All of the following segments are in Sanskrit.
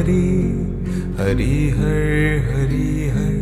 हरि हरि हर हरि हर।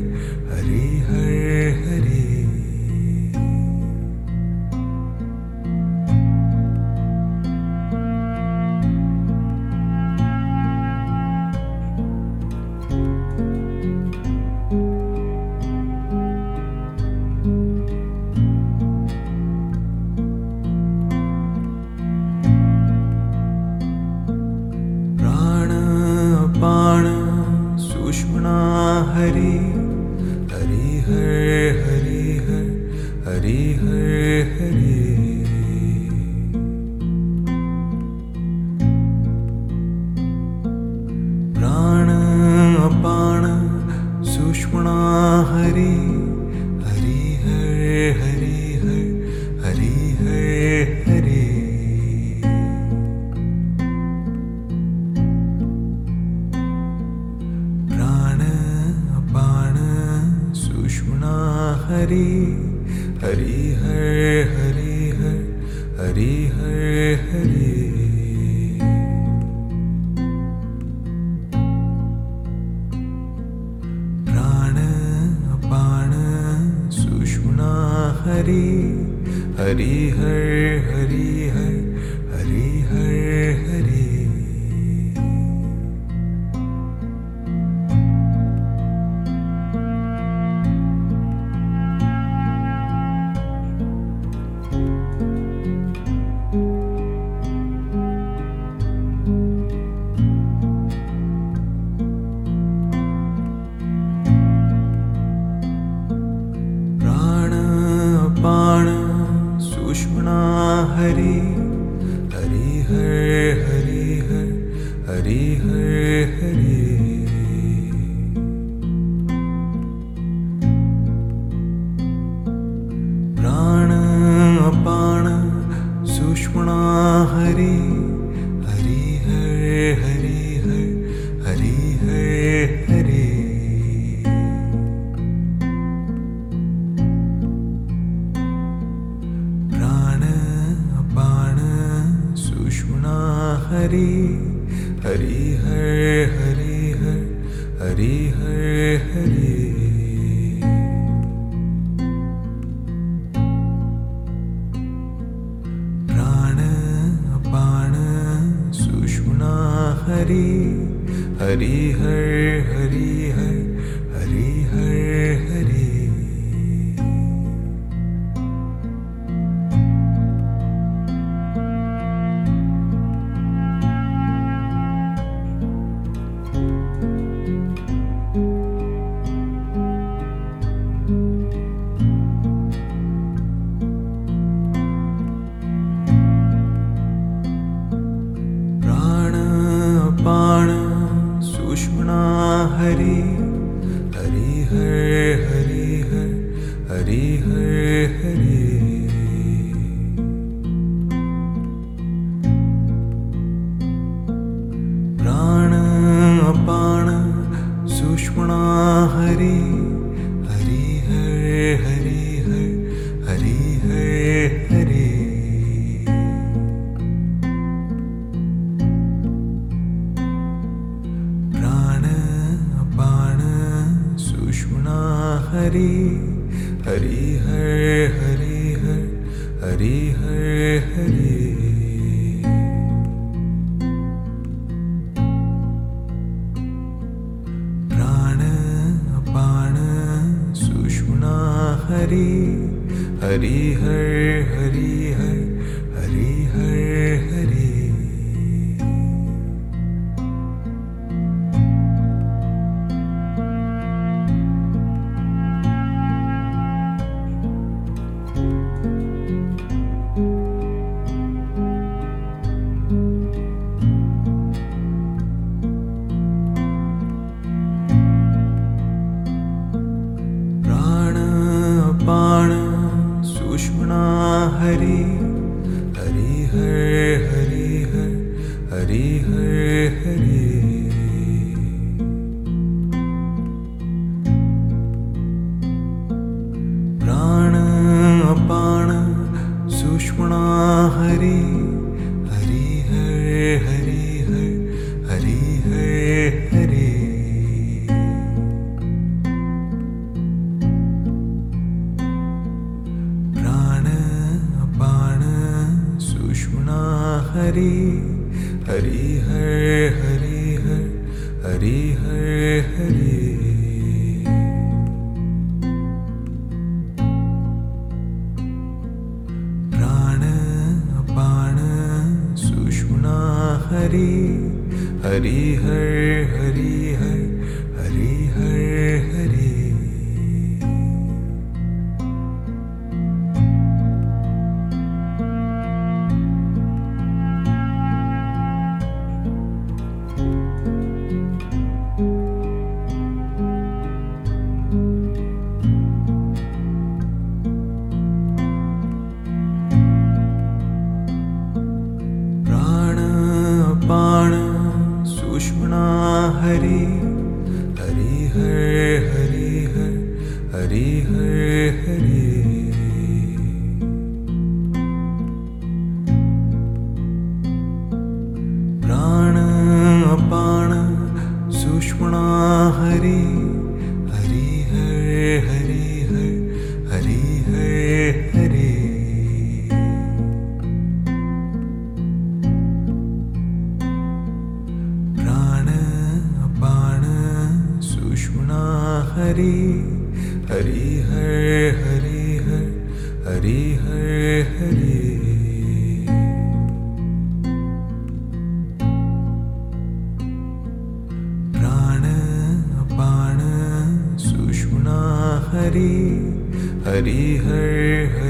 हरि हरि हरि हर हरि। हर हरि प्राण बाण सुषुणा हरि हरि हर हरि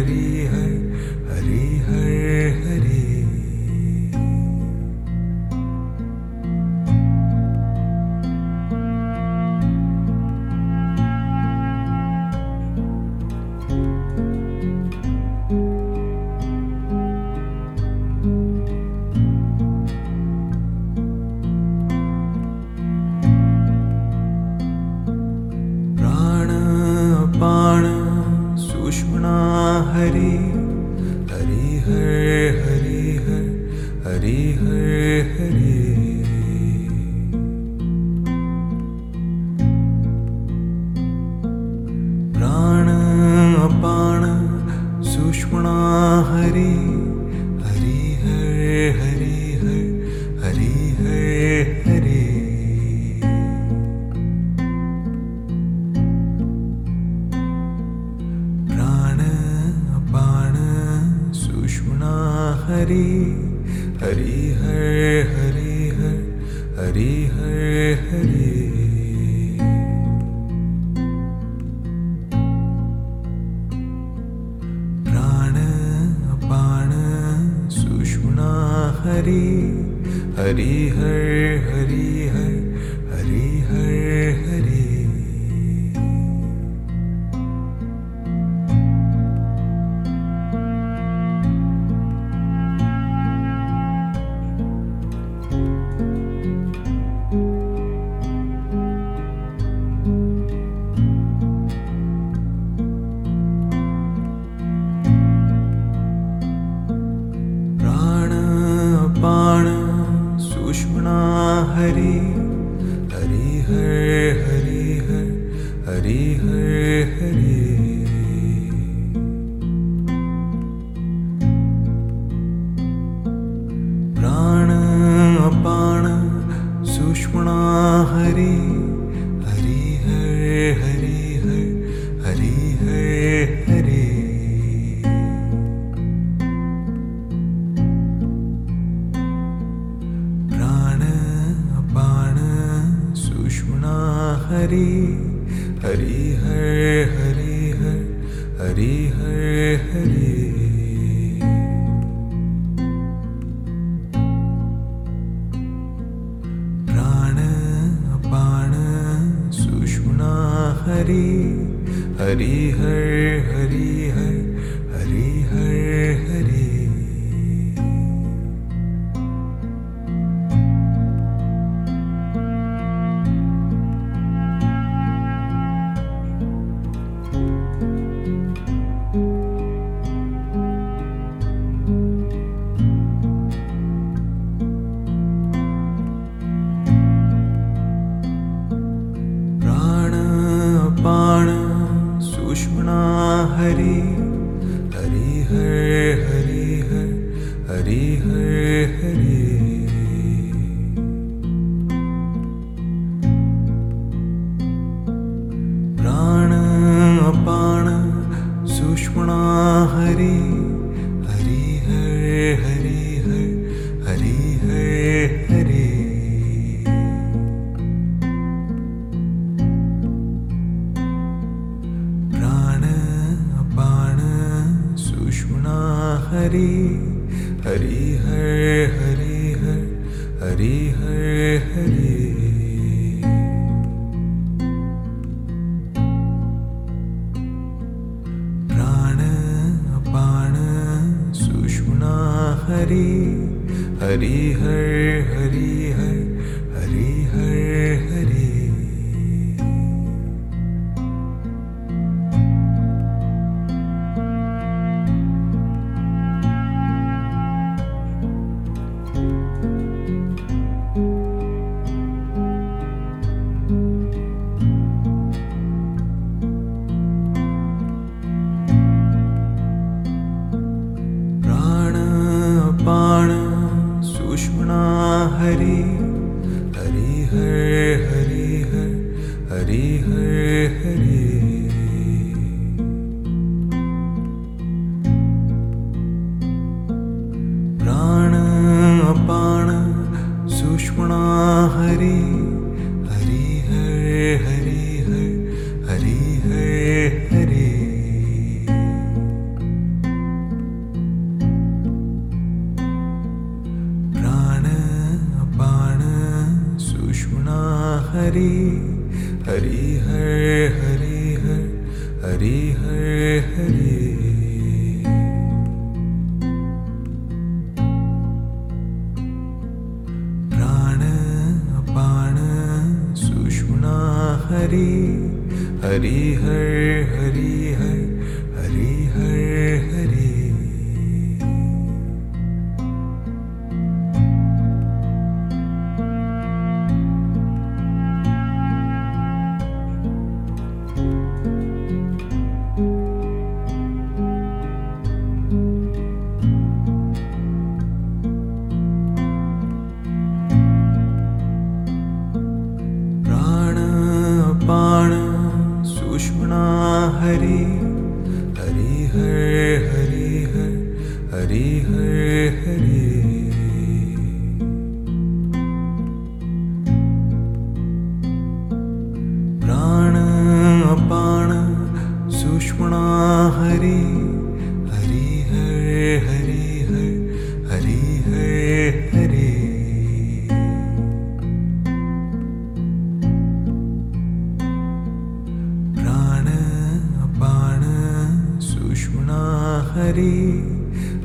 हरि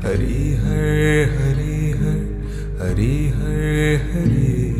हरि हर हरि हर हरि हर हरि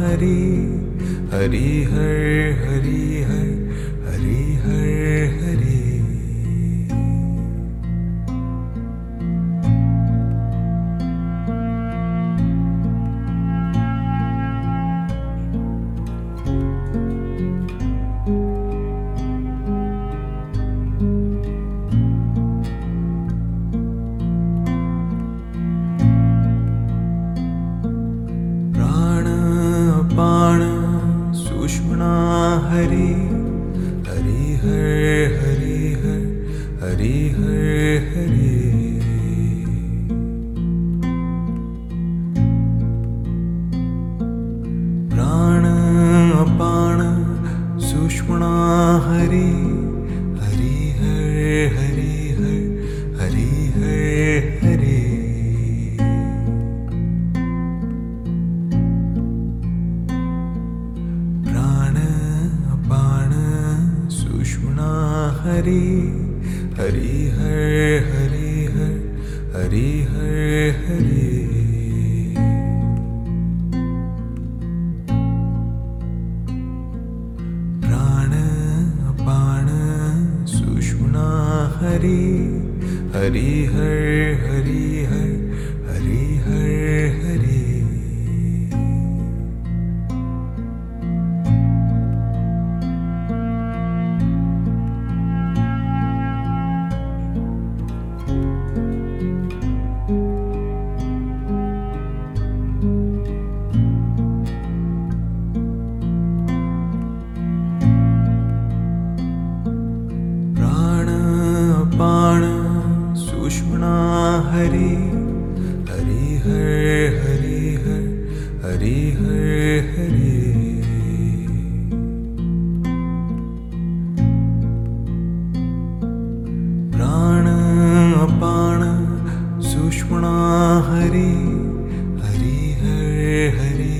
हरि हरि हर हरि हर। हरि हर हरि हर हरि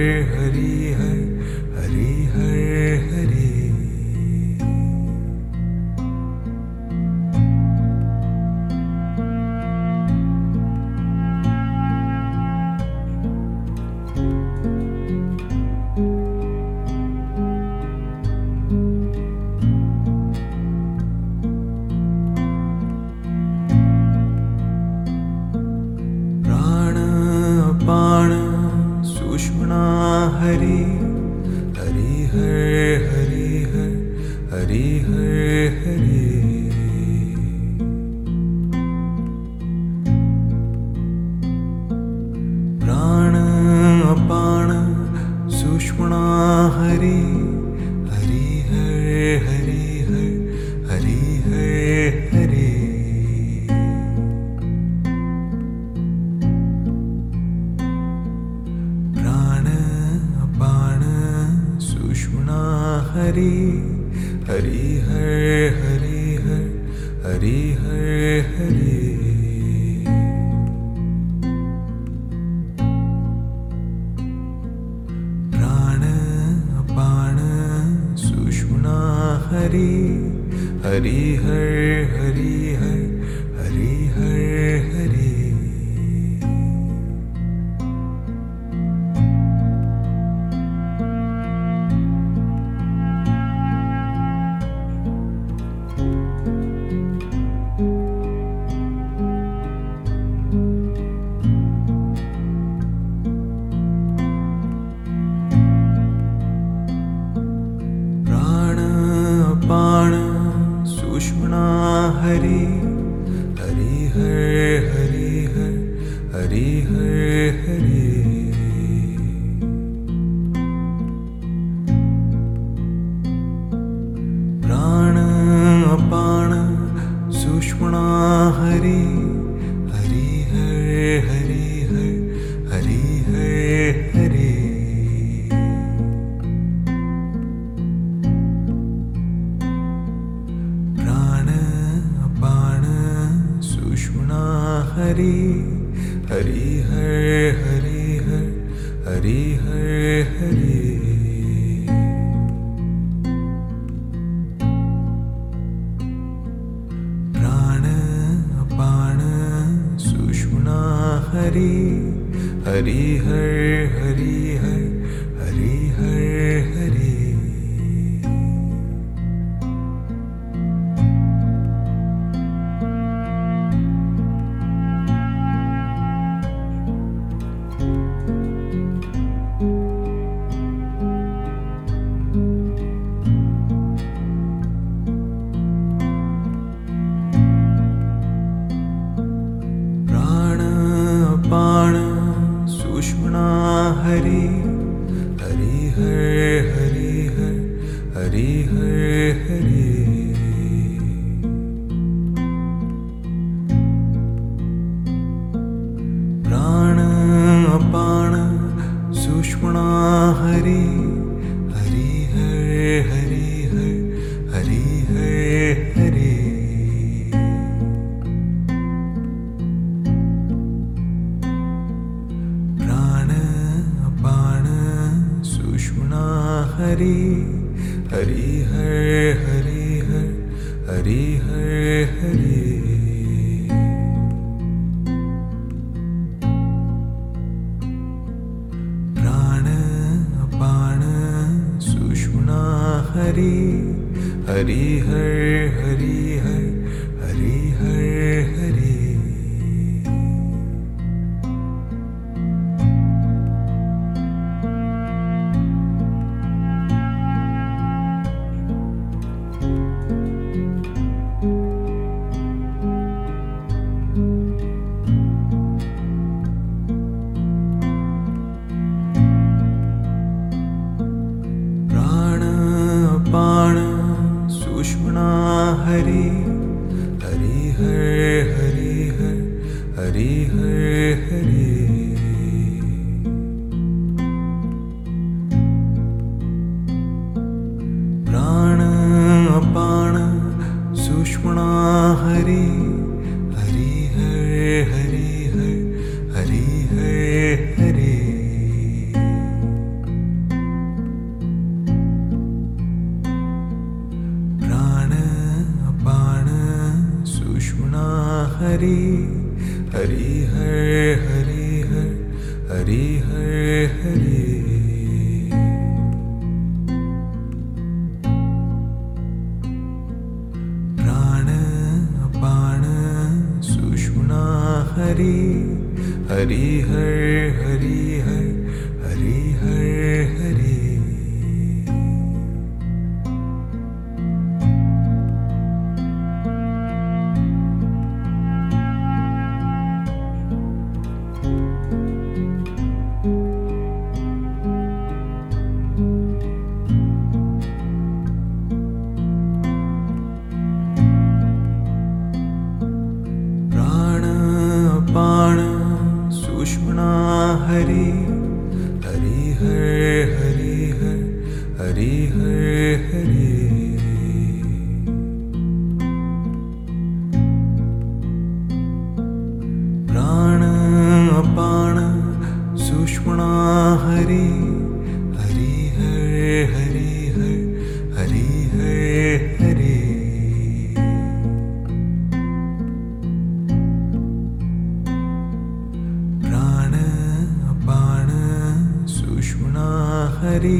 हरे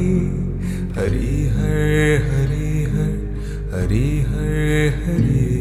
हरि हर हरि हर हरि हर हरे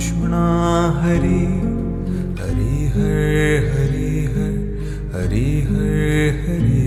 ष्मणा हरि हरि हरि हरि हरि हरि हरि हरि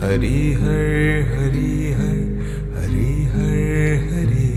हरी हर हरी हर हरी हर हरी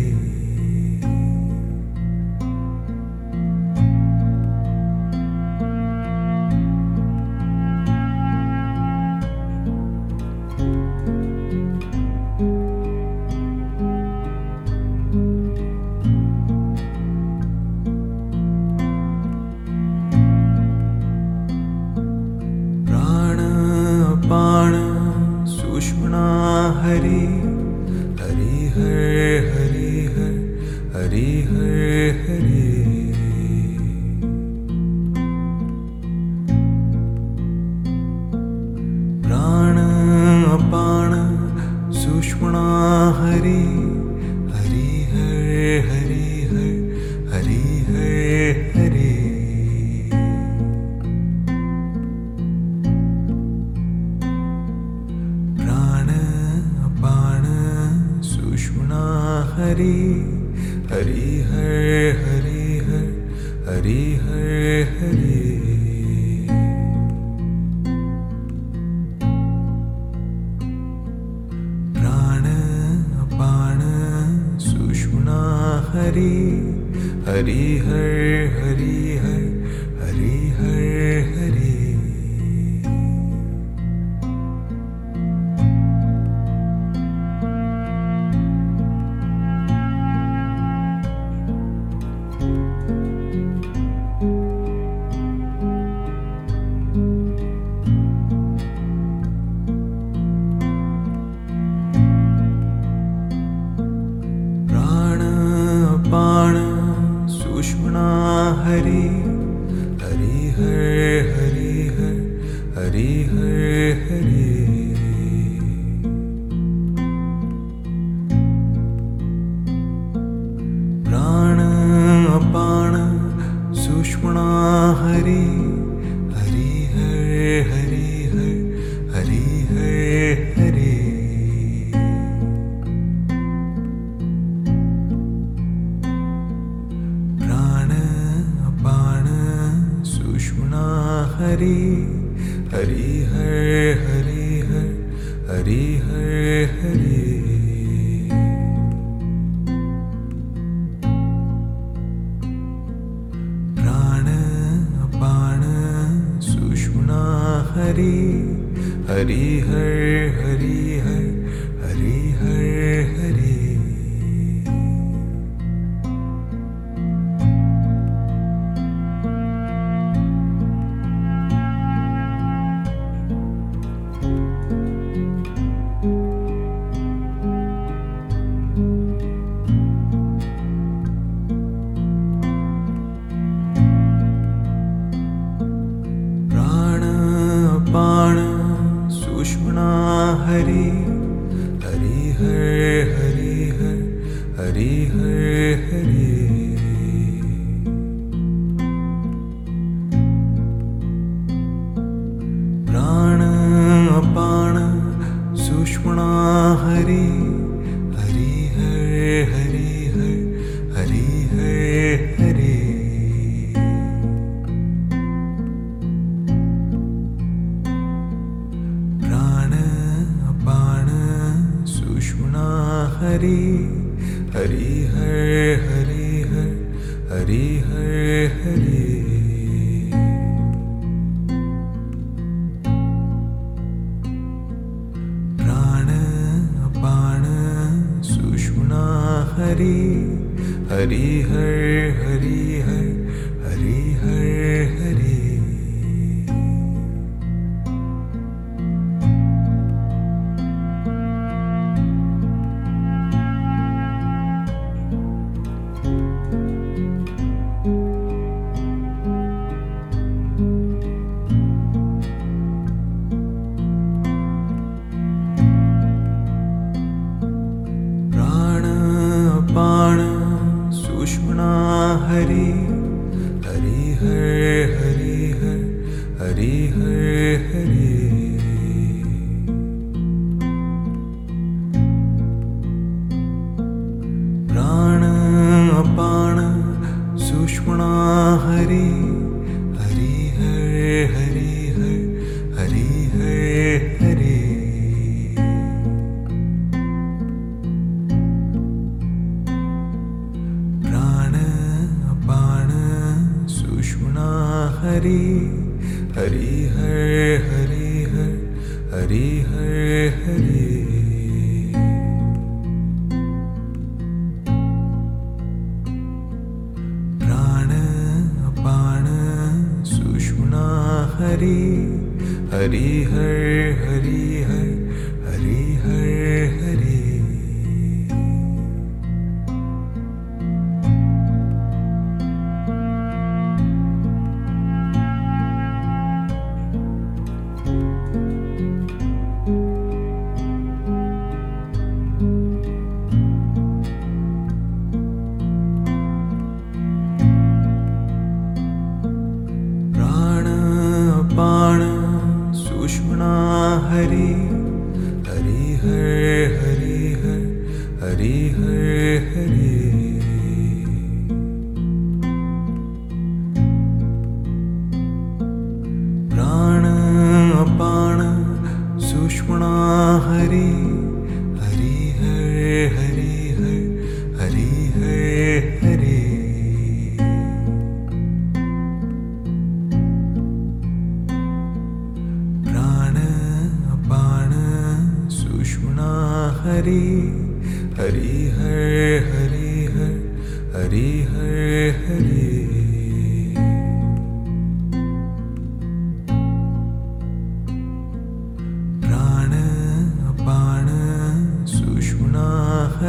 हरि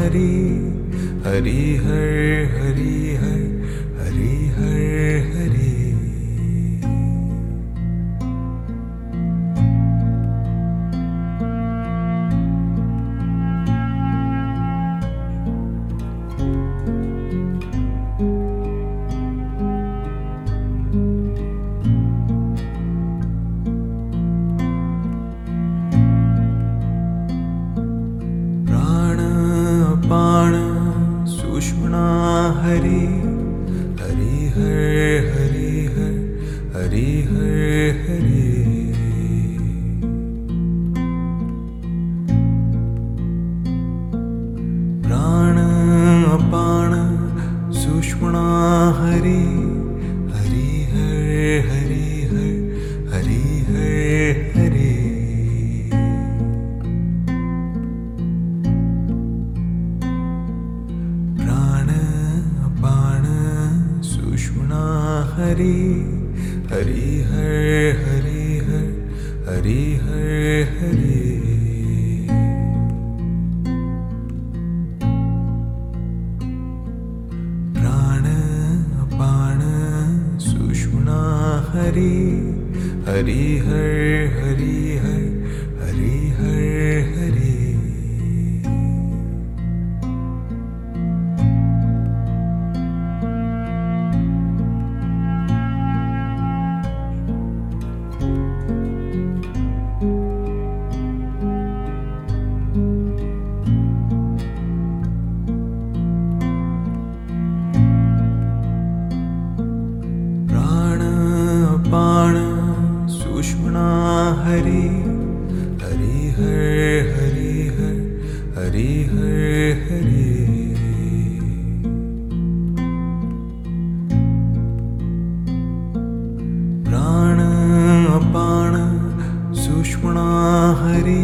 हरि हरि हर हरि हर हरि हर हरि प्राण अपाण सुष्मणा हरि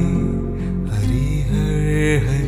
हरि हर हरि।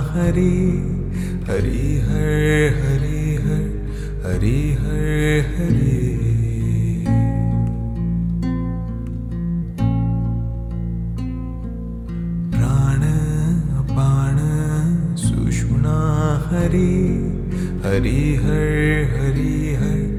हरि हरि हर हरि हर हरि हर हरि। प्राणप्राण सुषुणा हरि हरि हर हरि हर।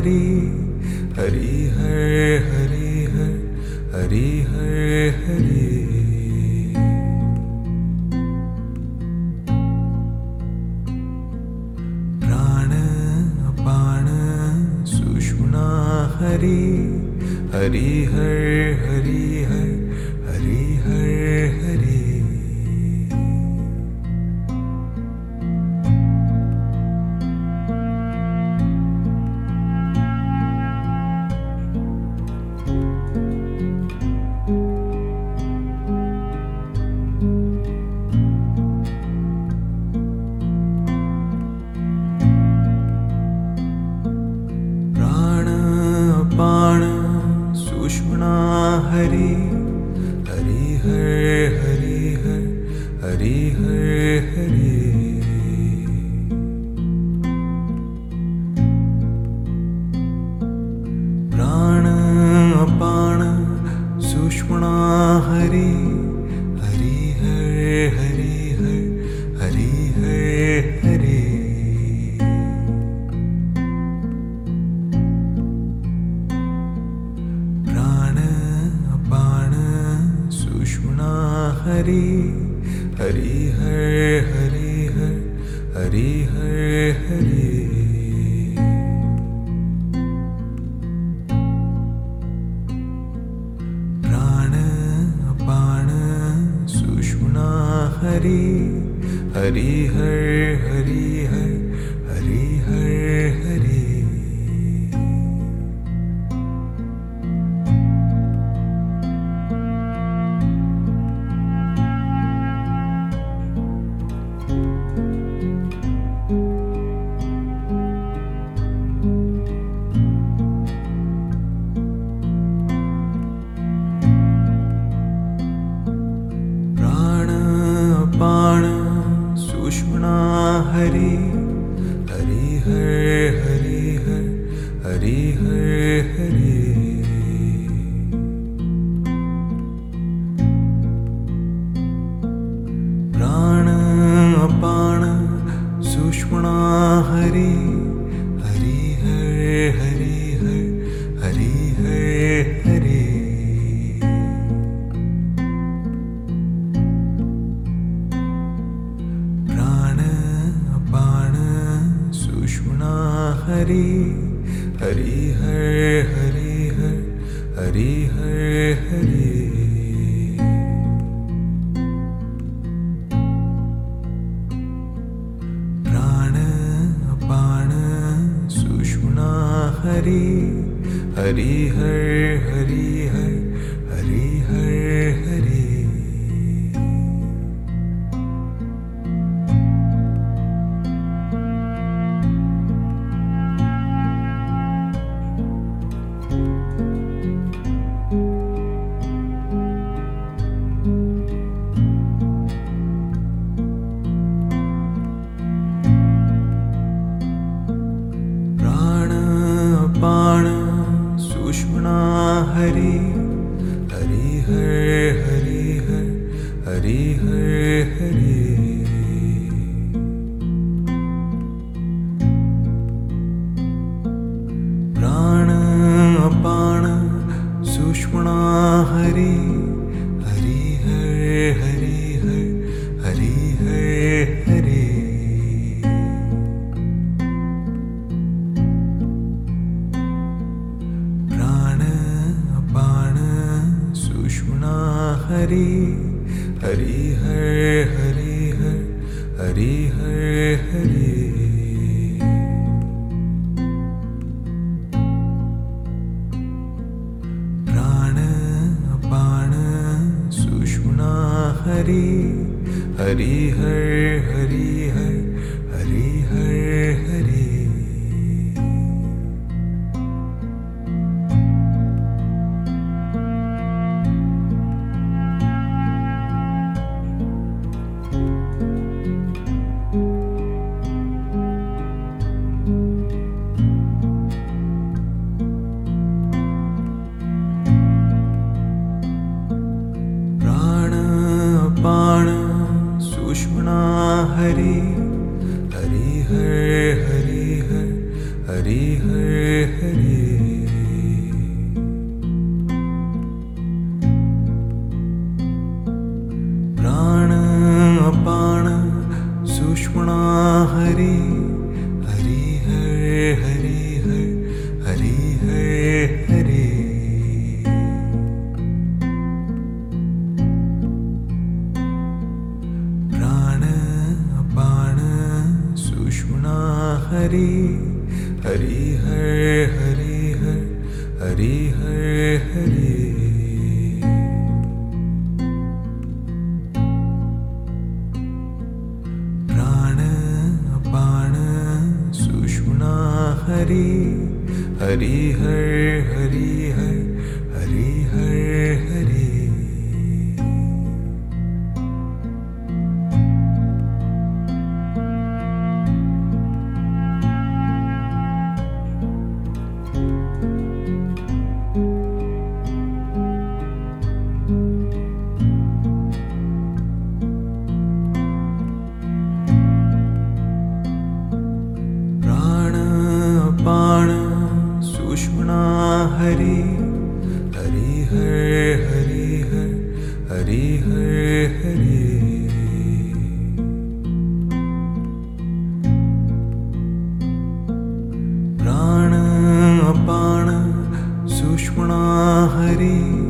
हरि हरि हर हरि हरि हर हरि हर। सुष्मणा हरि हरि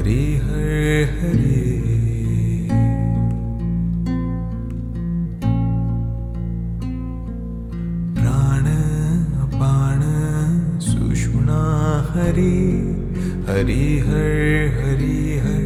हरि हरि हरे। प्राण प्राण सुष्णा हरि। हरि हरे हरि हरि।